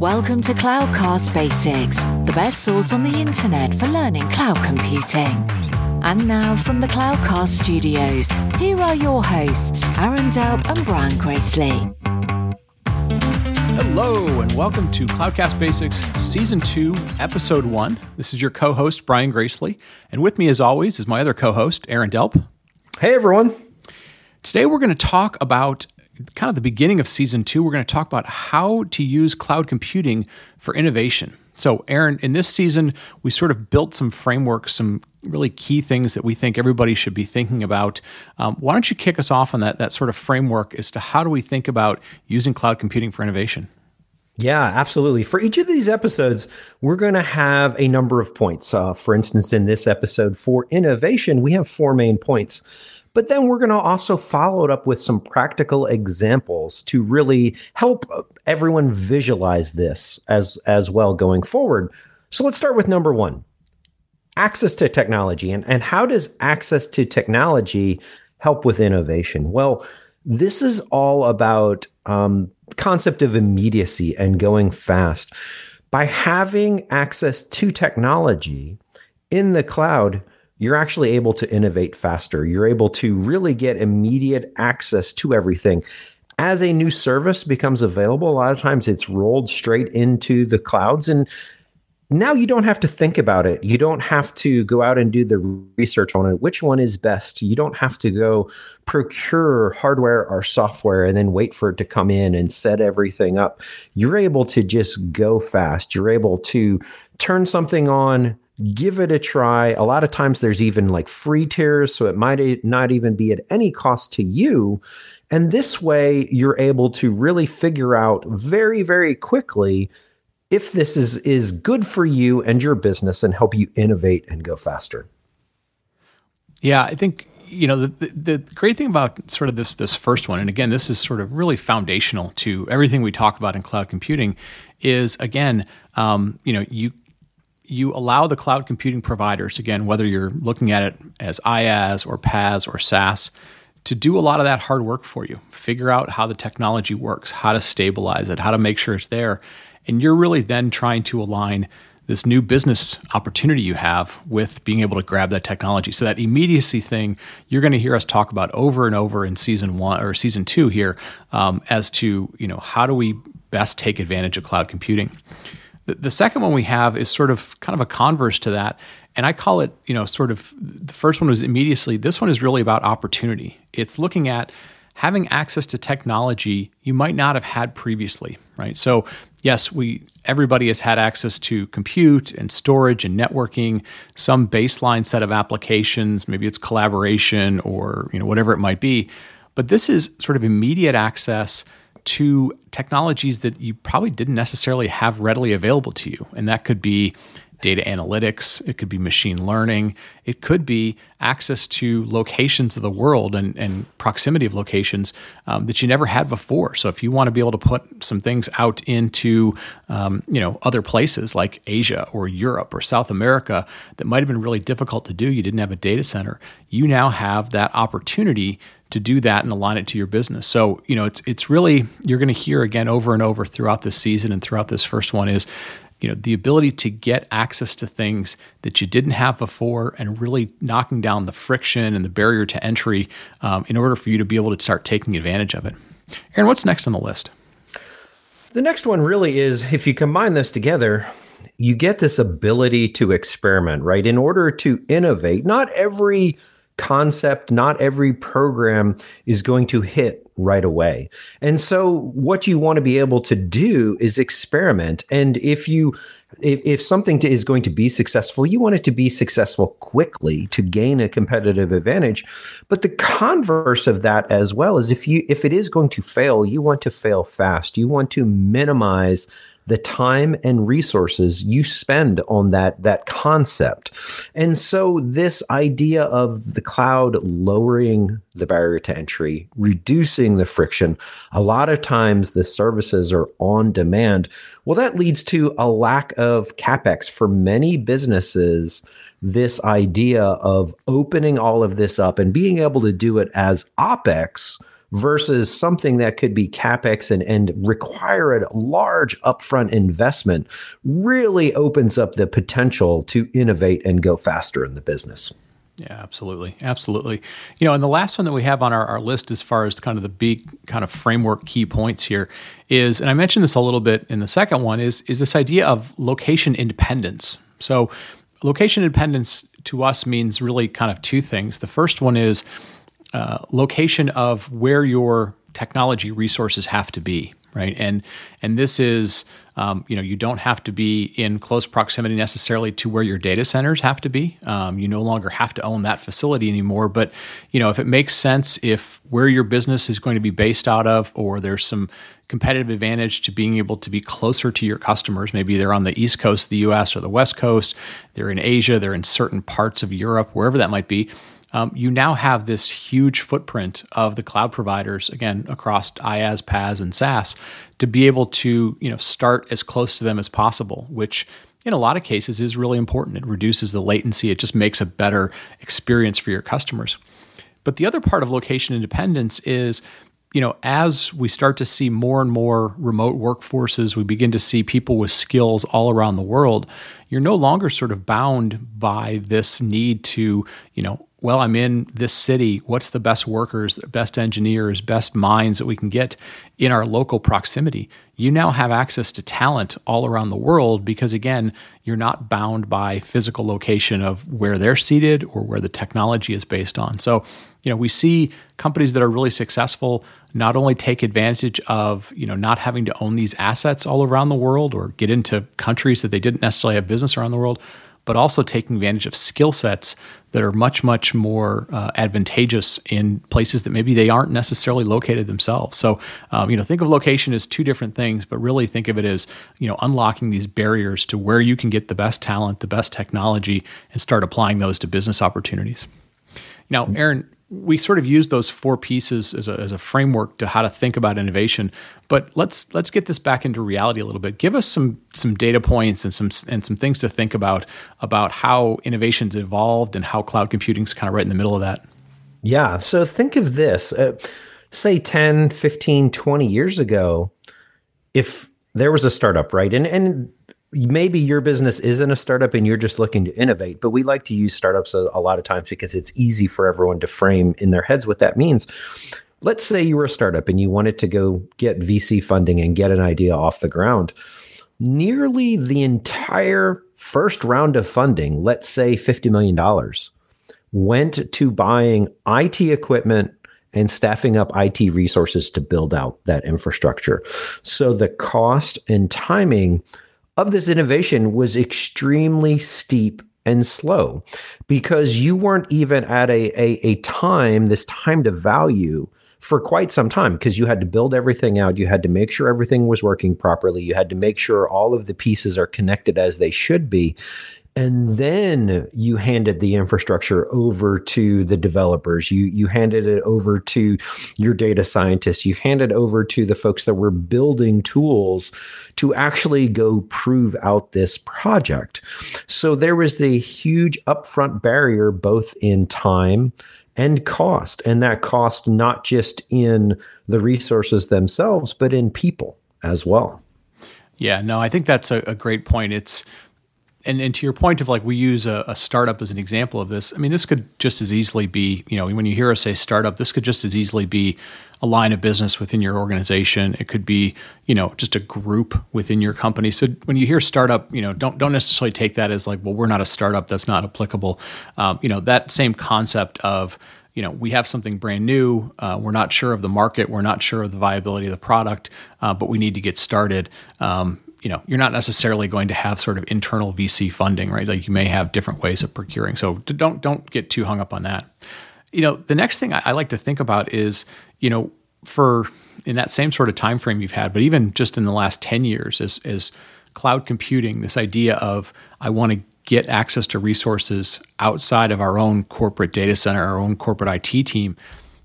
Welcome to Cloudcast Basics, the best source on the internet for learning cloud computing. And now from the Cloudcast studios, here are your hosts, Aaron Delp and Brian Gracely. Hello, and welcome to Cloudcast Basics Season 2, Episode 1. This is your co host, Brian Gracely. And with me, as always, is my other co host, Aaron Delp. Hey, everyone. Today, we're going to talk about kind of the beginning of season two, we're going to talk about how to use cloud computing for innovation. So, Aaron, in this season, we sort of built some frameworks, some really key things that we think everybody should be thinking about. Um, why don't you kick us off on that, that sort of framework as to how do we think about using cloud computing for innovation? Yeah, absolutely. For each of these episodes, we're going to have a number of points. Uh, for instance, in this episode for innovation, we have four main points. But then we're going to also follow it up with some practical examples to really help everyone visualize this as, as well going forward. So let's start with number one access to technology. And, and how does access to technology help with innovation? Well, this is all about um, concept of immediacy and going fast. By having access to technology in the cloud, you're actually able to innovate faster. You're able to really get immediate access to everything. As a new service becomes available, a lot of times it's rolled straight into the clouds. And now you don't have to think about it. You don't have to go out and do the research on it. Which one is best? You don't have to go procure hardware or software and then wait for it to come in and set everything up. You're able to just go fast. You're able to turn something on, give it a try. A lot of times there's even like free tiers, so it might not even be at any cost to you. And this way, you're able to really figure out very, very quickly if this is, is good for you and your business and help you innovate and go faster. Yeah, I think you know the, the, the great thing about sort of this this first one, and again, this is sort of really foundational to everything we talk about in cloud computing, is again, um, you know, you you allow the cloud computing providers, again, whether you're looking at it as IaaS or PaaS or SaaS, to do a lot of that hard work for you. Figure out how the technology works, how to stabilize it, how to make sure it's there. And you're really then trying to align this new business opportunity you have with being able to grab that technology. So that immediacy thing, you're going to hear us talk about over and over in season one or season two here, um, as to you know how do we best take advantage of cloud computing. The, the second one we have is sort of kind of a converse to that. And I call it, you know, sort of the first one was immediacy. This one is really about opportunity. It's looking at having access to technology you might not have had previously, right? So, yes, we everybody has had access to compute and storage and networking, some baseline set of applications, maybe it's collaboration or, you know, whatever it might be. But this is sort of immediate access to technologies that you probably didn't necessarily have readily available to you. And that could be data analytics, it could be machine learning, it could be access to locations of the world and, and proximity of locations um, that you never had before. So if you want to be able to put some things out into um, you know other places like Asia or Europe or South America that might have been really difficult to do, you didn't have a data center, you now have that opportunity to do that and align it to your business. So, you know, it's it's really you're going to hear again over and over throughout this season and throughout this first one is, you know, the ability to get access to things that you didn't have before and really knocking down the friction and the barrier to entry um, in order for you to be able to start taking advantage of it. Aaron, what's next on the list? The next one really is if you combine this together, you get this ability to experiment, right? In order to innovate, not every concept, not every program is going to hit right away. And so what you want to be able to do is experiment. And if you if, if something to, is going to be successful, you want it to be successful quickly to gain a competitive advantage. But the converse of that as well is if you if it is going to fail, you want to fail fast. You want to minimize the time and resources you spend on that that concept. And so this idea of the cloud lowering the barrier to entry, reducing the friction, a lot of times the services are on demand. Well, that leads to a lack of capex for many businesses. This idea of opening all of this up and being able to do it as OPEX versus something that could be capex and, and require a large upfront investment really opens up the potential to innovate and go faster in the business. Yeah, absolutely. Absolutely. You know, and the last one that we have on our, our list as far as kind of the big kind of framework key points here is, and I mentioned this a little bit in the second one, is is this idea of location independence. So location independence to us means really kind of two things. The first one is uh, location of where your technology resources have to be right? And and this is um, you know you don't have to be in close proximity necessarily to where your data centers have to be. Um, you no longer have to own that facility anymore. But you know if it makes sense, if where your business is going to be based out of, or there's some competitive advantage to being able to be closer to your customers. Maybe they're on the East Coast of the US or the West Coast, they're in Asia, they're in certain parts of Europe, wherever that might be um, you now have this huge footprint of the cloud providers again across IaaS, PaaS, and SaaS to be able to you know start as close to them as possible, which in a lot of cases is really important. It reduces the latency. It just makes a better experience for your customers. But the other part of location independence is you know, as we start to see more and more remote workforces, we begin to see people with skills all around the world. You're no longer sort of bound by this need to, you know, well, I'm in this city. What's the best workers, best engineers, best minds that we can get in our local proximity? You now have access to talent all around the world because, again, you're not bound by physical location of where they're seated or where the technology is based on. So, you know, we see companies that are really successful not only take advantage of, you know, not having to own these assets all around the world or get into countries that they didn't necessarily have business around the world, but also taking advantage of skill sets that are much, much more uh, advantageous in places that maybe they aren't necessarily located themselves. So, um, you know, think of location as two different things, but really think of it as, you know, unlocking these barriers to where you can get the best talent, the best technology, and start applying those to business opportunities. Now, Aaron, we sort of use those four pieces as a, as a framework to how to think about innovation. But let's let's get this back into reality a little bit. Give us some some data points and some and some things to think about about how innovations evolved and how cloud computing is kind of right in the middle of that. Yeah. So think of this. Uh, say 10, 15, 20 years ago, if there was a startup, right? And and maybe your business isn't a startup and you're just looking to innovate, but we like to use startups a, a, lot of times because it's easy for everyone to frame in their heads what that means. Let's say you were a startup and you wanted to go get VC funding and get an idea off the ground. Nearly the entire first round of funding, let's say $50 million, went to buying IT equipment and staffing up IT resources to build out that infrastructure. So the cost and timing of this innovation was extremely steep and slow because you weren't even at a, a, a time, this time to value for quite some time because you had to build everything out. You had to make sure everything was working properly. You had to make sure all of the pieces are connected as they should be. And then you handed the infrastructure over to the developers. You you handed it over to your data scientists. You handed over to the folks that were building tools to actually go prove out this project. So there was the huge upfront barrier both in time and cost. And that cost not just in the resources themselves, but in people as well. Yeah, no, I think that's a, a great point. It's and, and to your point of like we use a, a, startup as an example of this i mean this could just as easily be you know when you hear us say startup this could just as easily be a line of business within your organization it could be you know just a group within your company so when you hear startup you know don't don't necessarily take that as like well we're not a startup that's not applicable um, you know that same concept of you know, we have something brand new. Uh, we're not sure of the market. We're not sure of the viability of the product, uh, but we need to get started. Um, you know you're not necessarily going to have sort of internal VC funding, right? Like you may have different ways of procuring. So don't don't get too hung up on that. You know, the next thing I, I like to think about is you know for in that same sort of time frame you've had, but even just in the last ten years, as as cloud computing, this idea of I want to get access to resources outside of our own corporate data center, our own corporate IT team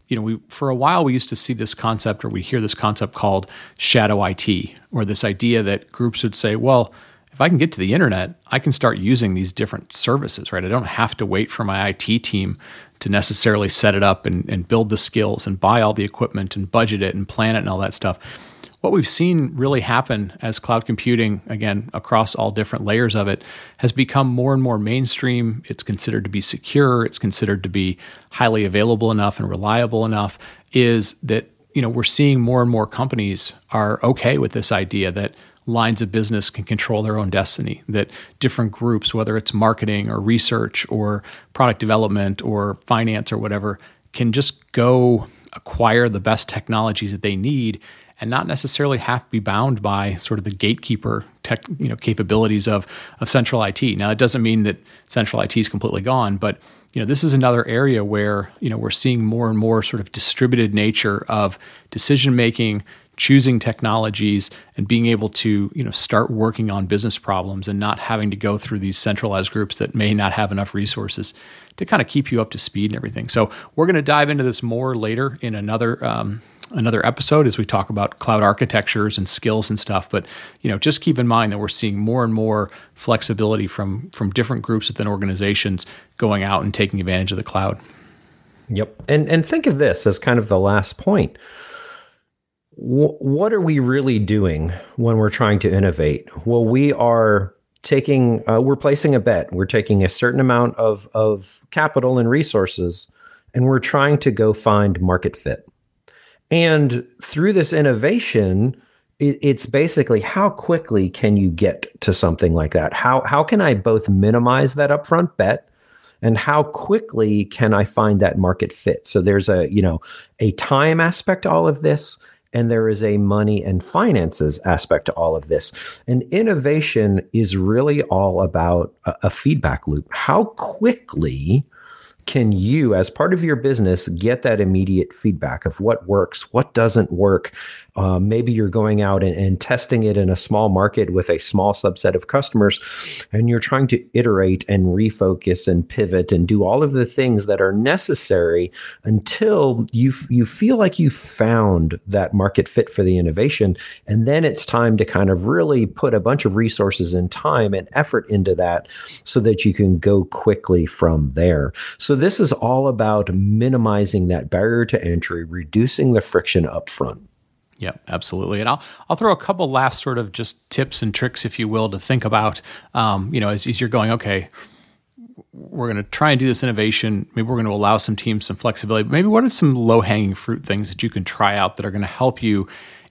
you know, we for a while we used to see this concept or we hear this concept called shadow IT, or this idea that groups would say, well, if I can get to the internet, I can start using these different services, right? I don't have to wait for my IT team to necessarily set it up and, and build the skills and buy all the equipment and budget it and plan it and all that stuff. What we've seen really happen as cloud computing, again, across all different layers of it, has become more and more mainstream. It's considered to be secure, it's considered to be highly available enough and reliable enough, is that you know we're seeing more and more companies are okay with this idea that lines of business can control their own destiny, that different groups, whether it's marketing or research or product development or finance or whatever, can just go acquire the best technologies that they need and not necessarily have to be bound by sort of the gatekeeper tech, you know, capabilities of, of central IT. Now, it doesn't mean that central IT is completely gone, but you know, this is another area where you know we're seeing more and more sort of distributed nature of decision making, choosing technologies and being able to you know start working on business problems and not having to go through these centralized groups that may not have enough resources to kind of keep you up to speed and everything so we're going to dive into this more later in another um, another episode as we talk about cloud architectures and skills and stuff but you know just keep in mind that we're seeing more and more flexibility from from different groups within organizations going out and taking advantage of the cloud yep and and think of this as kind of the last point what are we really doing when we're trying to innovate? Well, we are taking, uh, we're placing a bet. We're taking a certain amount of, of capital and resources, and we're trying to go find market fit. And through this innovation, it, it's basically how quickly can you get to something like that? How, how can I both minimize that upfront bet? and how quickly can i find that market fit so there's a you know a time aspect to all of this and there is a money and finances aspect to all of this. And innovation is really all about a, a feedback loop. How quickly can you, as part of your business, get that immediate feedback of what works, what doesn't work, uh, maybe you're going out and, and, testing it in a small market with a small subset of customers, and you're trying to iterate and refocus and pivot and do all of the things that are necessary until you you feel like you found that market fit for the innovation, and then it's time to kind of really put a bunch of resources and time and effort into that, so that you can go quickly from there. So this is all about minimizing that barrier to entry, reducing the friction up front. Yeah, absolutely. And I'll I'll throw a couple last sort of just tips and tricks, if you will, to think about. Um, you know, as, as you're going, okay, we're going to try and do this innovation. Maybe we're going to allow some teams some flexibility. But maybe what are some low hanging fruit things that you can try out that are going to help you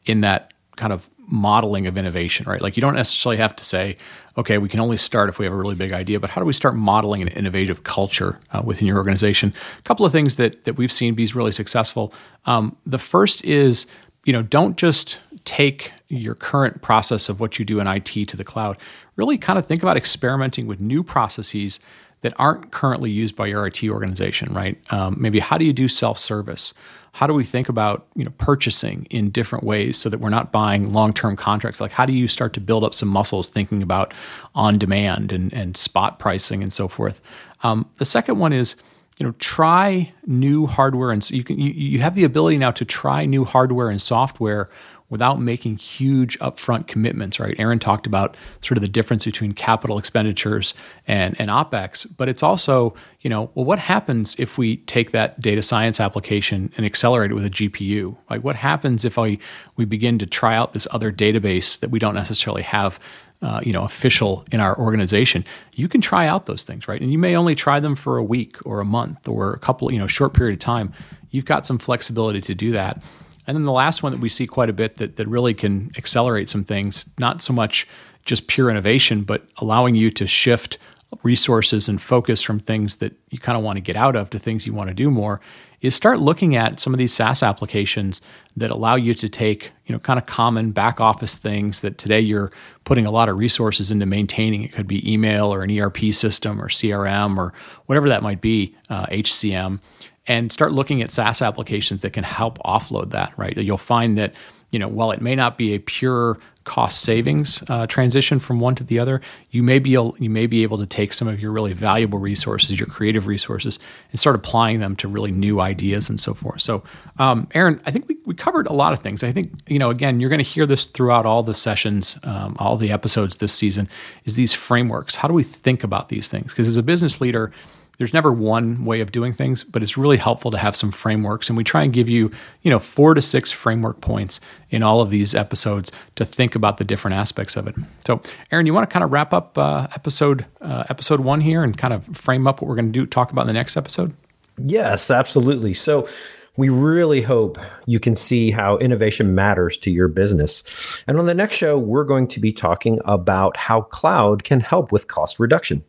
in that kind of modeling of innovation, right? Like you don't necessarily have to say, okay, we can only start if we have a really big idea, but how do we start modeling an innovative culture uh, within your organization? A couple of things that that we've seen be really successful. Um, the first is you know, don't just take your current process of what you do in IT to the cloud. Really kind of think about experimenting with new processes that aren't currently used by your IT organization, right? Um, maybe how do you do self service? How do we think about you know purchasing in different ways so that we're not buying long term contracts? Like how do you start to build up some muscles thinking about on demand and, and spot pricing and so forth? Um, the second one is you know try new hardware and so you can you, you have the ability now to try new hardware and software without making huge upfront commitments right? Aaron talked about sort of the difference between capital expenditures and, and opex but it's also you know well what happens if we take that data science application and accelerate it with a gpu like what happens if I, we begin to try out this other database that we don't necessarily have uh, you know official in our organization? You can try out those things right? And you may only try them for a week or a month or a couple you know short period of time. You've got some flexibility to do that and then the last one that we see quite a bit that, that really can accelerate some things not so much just pure innovation but allowing you to shift resources and focus from things that you kind of want to get out of to things you want to do more is start looking at some of these SaaS applications that allow you to take, you know, kind of common back office things that today you're putting a lot of resources into maintaining. It could be email or an ERP system or CRM or whatever that might be, uh, HCM, and start looking at SaaS applications that can help offload that, right? You'll find that you know, while it may not be a pure cost savings uh, transition from one to the other, you may be able, you may be able to take some of your really valuable resources, your creative resources, and start applying them to really new ideas and so forth. So, um, Aaron, I think we, we covered a lot of things. I think you know, again, you're going to hear this throughout all the sessions, um, all the episodes this season. Is these frameworks? How do we think about these things? Because as a business leader there's never one way of doing things, but it's really helpful to have some frameworks. And we try and give you, you know, four to six framework points in all of these episodes to think about the different aspects of it. So, Aaron, you want to kind of wrap up uh, episode uh, episode one here and kind of frame up what we're going to do, talk about in the next episode? Yes, absolutely. So. We really hope you can see how innovation matters to your business. And on the next show, we're going to be talking about how cloud can help with cost reduction.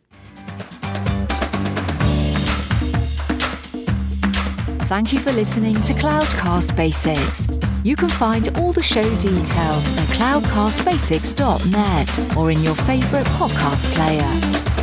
Thank you for listening to Cloudcast Basics. You can find all the show details at cloudcastbasics.net or in your favorite podcast player.